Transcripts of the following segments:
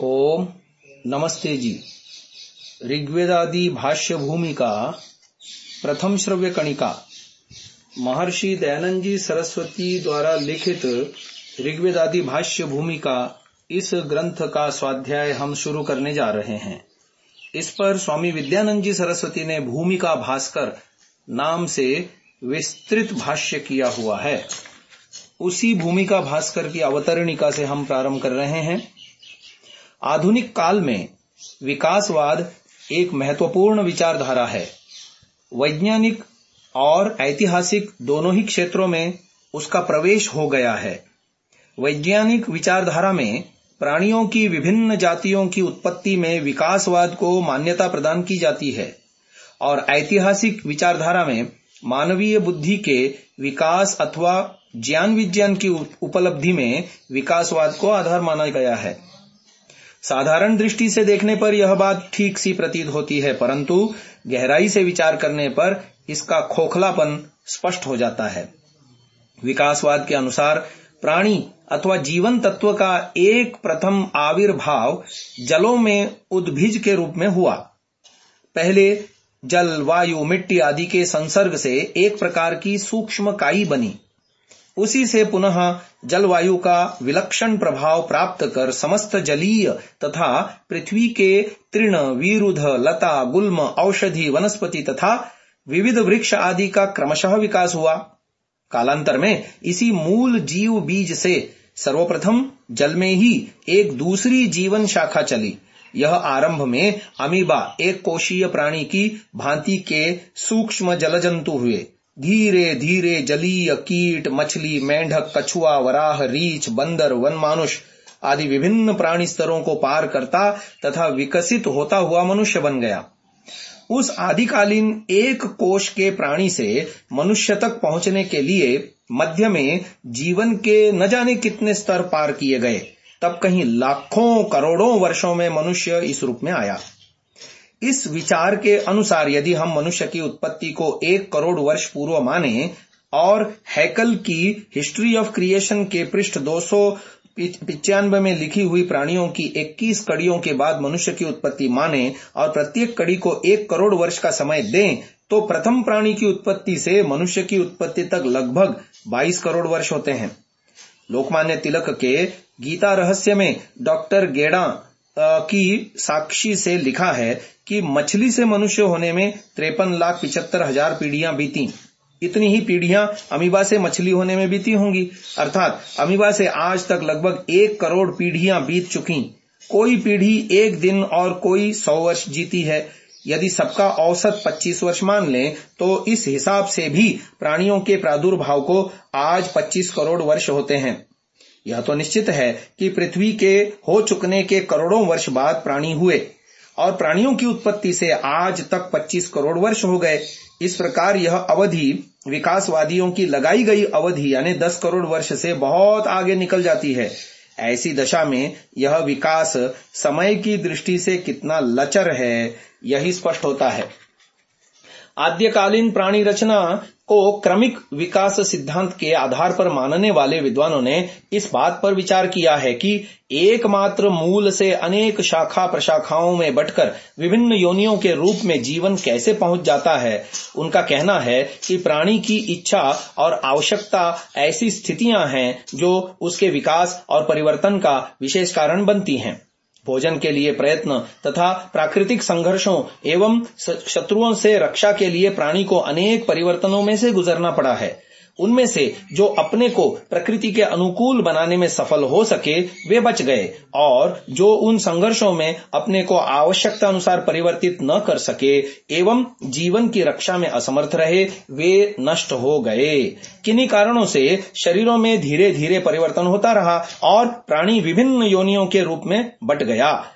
ओम नमस्ते जी। ऋग्वेदादि भाष्य भूमिका प्रथम श्रव्य कणिका महर्षि दयानंद जी सरस्वती द्वारा लिखित ऋग्वेदादि भाष्य भूमिका इस ग्रंथ का स्वाध्याय हम शुरू करने जा रहे हैं। इस पर स्वामी विद्यानंद जी सरस्वती ने भूमिका भास्कर नाम से विस्तृत भाष्य किया हुआ है। उसी भूमिका भास्कर की अवतरणिका से हम प्रारंभ कर रहे हैं। आधुनिक काल में विकासवाद एक महत्वपूर्ण विचारधारा है। वैज्ञानिक और ऐतिहासिक दोनों ही क्षेत्रों में उसका प्रवेश हो गया है। वैज्ञानिक विचारधारा में प्राणियों की विभिन्न जातियों की उत्पत्ति में विकासवाद को मान्यता प्रदान की जाती है और ऐतिहासिक विचारधारा में मानवीय बुद्धि के विकास अथवा ज्ञान विज्ञान की उपलब्धि में विकासवाद को आधार माना गया है। साधारण दृष्टि से देखने पर यह बात ठीक सी प्रतीत होती है, परंतु गहराई से विचार करने पर इसका खोखलापन स्पष्ट हो जाता है। विकासवाद के अनुसार प्राणी अथवा जीवन तत्व का एक प्रथम आविर्भाव जलों में उद्भिज के रूप में हुआ। पहले जल, वायु, मिट्टी आदि के संसर्ग से एक प्रकार की सूक्ष्म काई बनी। उसी से पुनः जलवायु का विलक्षण प्रभाव प्राप्त कर समस्त जलीय तथा पृथ्वी के तृण, वीरुध, लता, गुल्म, औषधि, वनस्पति तथा विविध वृक्ष आदि का क्रमशः विकास हुआ। कालांतर में इसी मूल जीव बीज से सर्वप्रथम जल में ही एक दूसरी जीवन शाखा चली। यह आरंभ में अमीबा, एक कोशीय प्राणी की भांति के सूक्ष्म जलजंतु हुए। धीरे धीरे जलीय कीट मछली, मेंढक, कछुआ, वराह, रीछ, बंदर वन मानुष आदि विभिन्न प्राणी स्तरों को पार करता तथा विकसित होता हुआ मनुष्य बन गया। उस आदिकालीन एक कोष के प्राणी से मनुष्य तक पहुँचने के लिए मध्य में जीवन के न जाने कितने स्तर पार किए गए, तब कहीं लाखों करोड़ों वर्षों में मनुष्य इस रूप में आया। इस विचार के अनुसार यदि हम मनुष्य की उत्पत्ति को एक करोड़ वर्ष पूर्व माने, और हैकल की हिस्ट्री ऑफ़ क्रिएशन के पृष्ठ दो पिचानवे में लिखी हुई प्राणियों की 21 कड़ियों के बाद मनुष्य की उत्पत्ति माने, और प्रत्येक कड़ी को एक करोड़ वर्ष का समय दें तो प्रथम प्राणी की उत्पत्ति से मनुष्य की उत्पत्ति तक लगभग 22 करोड़ वर्ष होते हैं। लोकमान्य तिलक के गीता रहस्य में डॉक्टर गेड़ा की साक्षी से लिखा है कि मछली से मनुष्य होने में त्रेपन लाख पिछहत्तर हज़ार पीढ़ियाँ बीती। इतनी ही पीढ़ियाँ अमीबा से मछली होने में बीती होंगी। अर्थात अमीबा से आज तक लगभग एक करोड़ पीढ़ियाँ बीत चुकी। कोई पीढ़ी एक दिन और कोई सौ वर्ष जीती है। यदि सबका औसत 25 वर्ष मान लें तो इस हिसाब से भी प्राणियों के प्रादुर्भाव को आज 25 करोड़ वर्ष होते हैं। यह तो निश्चित है कि पृथ्वी के हो चुकने के करोड़ों वर्ष बाद प्राणी हुए और प्राणियों की उत्पत्ति से आज तक 25 करोड़ वर्ष हो गए। इस प्रकार यह अवधि विकासवादियों की लगाई गई अवधि यानी 10 करोड़ वर्ष से बहुत आगे निकल जाती है। ऐसी दशा में यह विकास समय की दृष्टि से कितना लचर है, यही स्पष्ट होता है। आद्यकालीन प्राणी रचना को क्रमिक विकास सिद्धांत के आधार पर मानने वाले विद्वानों ने इस बात पर विचार किया है कि एकमात्र मूल से अनेक शाखा प्रशाखाओं में बटकर विभिन्न योनियों के रूप में जीवन कैसे पहुँच जाता है। उनका कहना है कि प्राणी की इच्छा और आवश्यकता ऐसी स्थितियाँ हैं जो उसके विकास और परिवर्तन का विशेष कारण बनती हैं। भोजन के लिए प्रयत्न तथा प्राकृतिक संघर्षों एवं शत्रुओं से रक्षा के लिए प्राणी को अनेक परिवर्तनों में से गुजरना पड़ा है। उनमें से जो अपने को प्रकृति के अनुकूल बनाने में सफल हो सके, वे बच गए। और जो उन संघर्षों में अपने को आवश्यकता अनुसार परिवर्तित न कर सके, एवं जीवन की रक्षा में असमर्थ रहे, वे नष्ट हो गए। किन्हीं कारणों से शरीरों में धीरे धीरे परिवर्तन होता रहा और प्राणी विभिन्न योनियों के रूप में बट गया।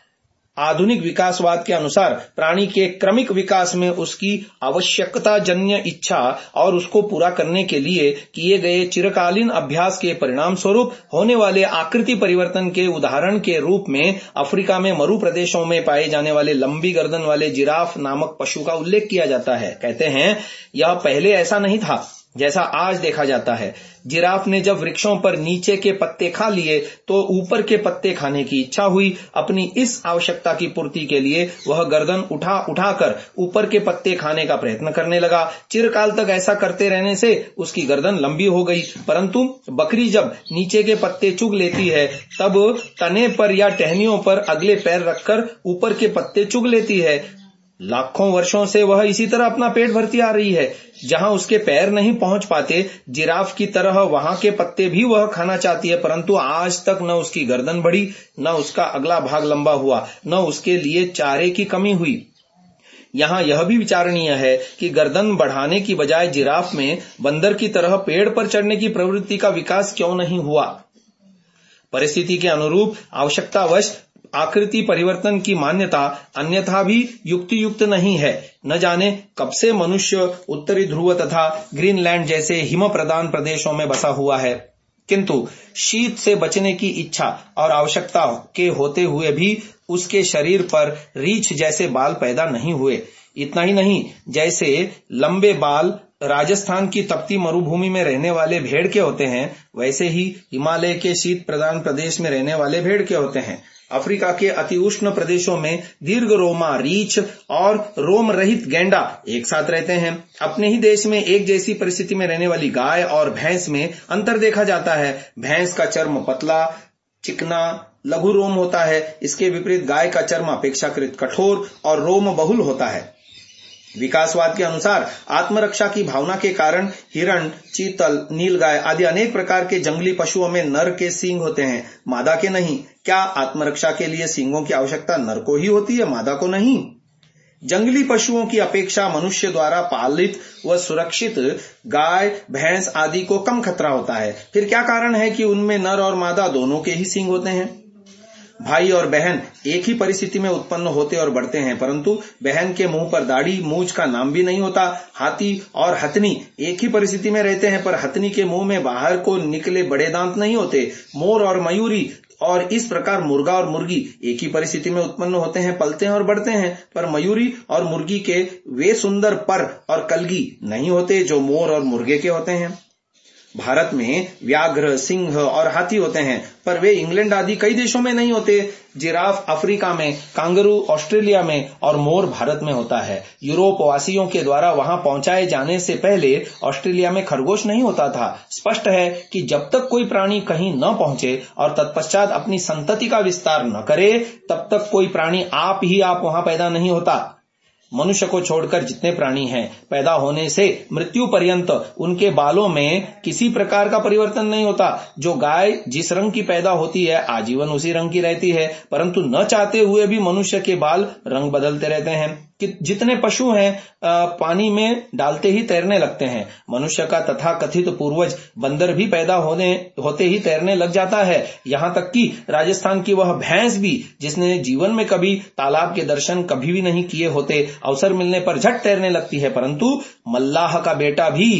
आधुनिक विकासवाद के अनुसार प्राणी के क्रमिक विकास में उसकी आवश्यकता जन्य इच्छा और उसको पूरा करने के लिए किए गए चिरकालीन अभ्यास के परिणाम स्वरूप होने वाले आकृति परिवर्तन के उदाहरण के रूप में अफ्रीका में मरु प्रदेशों में पाए जाने वाले लंबी गर्दन वाले जिराफ नामक पशु का उल्लेख किया जाता है। कहते हैं, यह पहले ऐसा नहीं था। जैसा आज देखा जाता है। जिराफ ने जब वृक्षों पर नीचे के पत्ते खा लिए तो ऊपर के पत्ते खाने की इच्छा हुई। अपनी इस आवश्यकता की पूर्ति के लिए वह गर्दन उठा, उठाकर ऊपर के पत्ते खाने का प्रयत्न करने लगा। चिरकाल तक ऐसा करते रहने से उसकी गर्दन लंबी हो गई। परंतु बकरी जब नीचे के पत्ते चुग लेती है, तब तने पर या टहनियों पर अगले पैर रखकर ऊपर के पत्ते चुग लेती है। लाखों वर्षों से वह इसी तरह अपना पेट भरती आ रही है। जहाँ उसके पैर नहीं पहुँच पाते, जिराफ की तरह वहाँ के पत्ते भी वह खाना चाहती है, परंतु आज तक न उसकी गर्दन बढ़ी, न उसका अगला भाग लंबा हुआ, न उसके लिए चारे की कमी हुई। यहाँ यह भी विचारणीय है कि गर्दन बढ़ाने की बजाय जिराफ में बंदर की तरह पेड़ पर चढ़ने की प्रवृत्ति का विकास क्यों नहीं हुआ। परिस्थिति के अनुरूप आवश्यकतावश आकृति परिवर्तन की मान्यता अन्यथा भी युक्ति युक्त नहीं है। न जाने कब से मनुष्य उत्तरी ध्रुव तथा ग्रीनलैंड जैसे हिम प्रदान प्रदेशों में बसा हुआ है। किंतु शीत से बचने की इच्छा और आवश्यकता के होते हुए भी उसके शरीर पर रीछ जैसे बाल पैदा नहीं हुए। इतना ही नहीं, जैसे लंबे बाल राजस्थान की तपती मरुभूमि में रहने वाले भेड़ के होते हैं, वैसे ही हिमालय के शीत प्रदान प्रदेश में रहने वाले भेड़ के होते हैं। अफ्रीका के अति उष्ण प्रदेशों में दीर्घ रोमा, रीछ और रोम रहित गेंडा एक साथ रहते हैं। अपने ही देश में एक जैसी परिस्थिति में रहने वाली गाय और भैंस में अंतर देखा जाता है। भैंस का चर्म पतला, चिकना, लघु रोम होता है। इसके विपरीत गाय का चर्म अपेक्षाकृत कठोर और रोम बहुल होता है। विकासवाद के अनुसार आत्मरक्षा की भावना के कारण हिरण, चीतल, नीलगाय आदि अनेक प्रकार के जंगली पशुओं में नर के सींग होते हैं। मादा के नहीं। क्या आत्मरक्षा के लिए सींगों की आवश्यकता नर को ही होती है, मादा को नहीं? जंगली पशुओं की अपेक्षा मनुष्य द्वारा पालित व सुरक्षित गाय, भैंस आदि को कम खतरा होता है। फिर क्या कारण है कि उनमें नर और मादा दोनों के ही सींग होते हैं? भाई और बहन एक ही परिस्थिति में उत्पन्न होते और बढ़ते हैं, परंतु बहन के मुँह पर दाढ़ी, मूछ का नाम भी नहीं होता। हाथी और हथनी एक ही परिस्थिति में रहते हैं, पर हथनी के मुँह में बाहर को निकले बड़े दांत नहीं होते। मोर और मयूरी और इस प्रकार मुर्गा और मुर्गी एक ही परिस्थिति में उत्पन्न होते हैं, पलते हैं और बढ़ते हैं, पर मयूरी और मुर्गी के वे सुंदर पर और कलगी नहीं होते जो मोर और मुर्गे के होते हैं। भारत में व्याघ्र, सिंह और हाथी होते हैं, पर वे इंग्लैंड आदि कई देशों में नहीं होते। जिराफ अफ्रीका में, कांगरू ऑस्ट्रेलिया में और मोर भारत में होता है। यूरोप वासियों के द्वारा वहाँ पहुँचाए जाने से पहले ऑस्ट्रेलिया में खरगोश नहीं होता था। स्पष्ट है कि जब तक कोई प्राणी कहीं न पहुँचे और तत्पश्चात अपनी संतति का विस्तार न करे, तब तक कोई प्राणी आप ही आप वहाँ पैदा नहीं होता। मनुष्य को छोड़कर जितने प्राणी हैं, पैदा होने से मृत्यु पर्यंत उनके बालों में किसी प्रकार का परिवर्तन नहीं होता। जो गाय जिस रंग की पैदा होती है, आजीवन उसी रंग की रहती है, परंतु न चाहते हुए भी मनुष्य के बाल रंग बदलते रहते हैं। कि जितने पशु हैं पानी में डालते ही तैरने लगते हैं। मनुष्य का तथा कथित पूर्वज बंदर भी पैदा होने, होते ही तैरने लग जाता है। यहाँ तक कि राजस्थान की वह भैंस भी, जिसने जीवन में कभी तालाब के दर्शन कभी भी नहीं किए होते, अवसर मिलने पर झट तैरने लगती है। परंतु मल्लाह का बेटा भी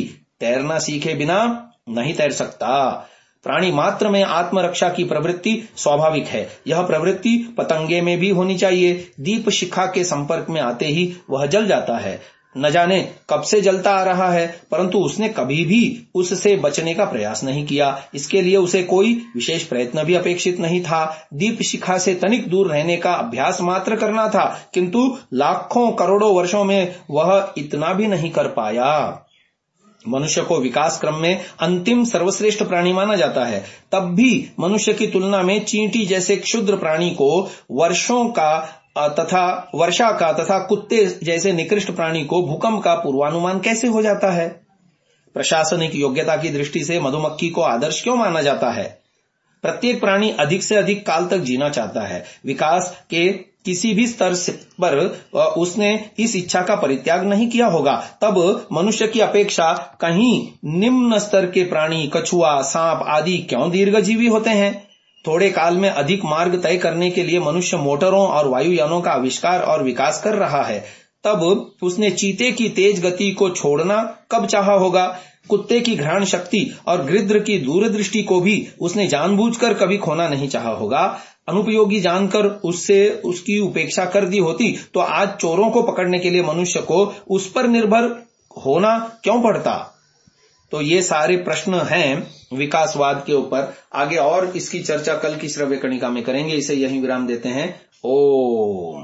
तैरना सीखे बिना नहीं तैर सकता। प्राणी मात्र में आत्मरक्षा की प्रवृत्ति स्वाभाविक है। यह प्रवृत्ति पतंगे में भी होनी चाहिए। दीप शिखा के संपर्क में आते ही वह जल जाता है। न जाने कब से जलता आ रहा है, परंतु उसने कभी भी उससे बचने का प्रयास नहीं किया। इसके लिए उसे कोई विशेष प्रयत्न भी अपेक्षित नहीं था। दीप शिखा से तनिक दूर रहने का अभ्यास मात्र करना था, किंतु लाखों करोड़ों वर्षों में वह इतना भी नहीं कर पाया। मनुष्य को विकास क्रम में अंतिम सर्वश्रेष्ठ प्राणी माना जाता है। तब भी मनुष्य की तुलना में चींटी जैसे क्षुद्र प्राणी को वर्षों का तथा वर्षा का तथा कुत्ते जैसे निकृष्ट प्राणी को भूकंप का पूर्वानुमान कैसे हो जाता है? प्रशासनिक योग्यता की दृष्टि से मधुमक्खी को आदर्श क्यों माना जाता है? प्रत्येक प्राणी अधिक से अधिक काल तक जीना चाहता है। विकास के किसी भी स्तर पर उसने इस इच्छा का परित्याग नहीं किया होगा। तब मनुष्य की अपेक्षा कहीं निम्न स्तर के प्राणी, कछुआ, सांप आदि क्यों दीर्घजीवी होते हैं? थोड़े काल में अधिक मार्ग तय करने के लिए मनुष्य मोटरों और वायुयानों का आविष्कार और विकास कर रहा है। तब उसने चीते की तेज गति को छोड़ना कब चाहा होगा? कुत्ते की घ्राण शक्ति और गृद्र की दूरदृष्टि को भी उसने जानबूझकर कभी खोना नहीं चाहा होगा। अनुपयोगी जानकर उससे उसकी उपेक्षा कर दी होती तो आज चोरों को पकड़ने के लिए मनुष्य को उस पर निर्भर होना क्यों पड़ता? तो ये सारे प्रश्न हैं विकासवाद के ऊपर। आगे और इसकी चर्चा कल की श्रव्य कणिका में करेंगे। इसे यही विराम देते हैं। ओ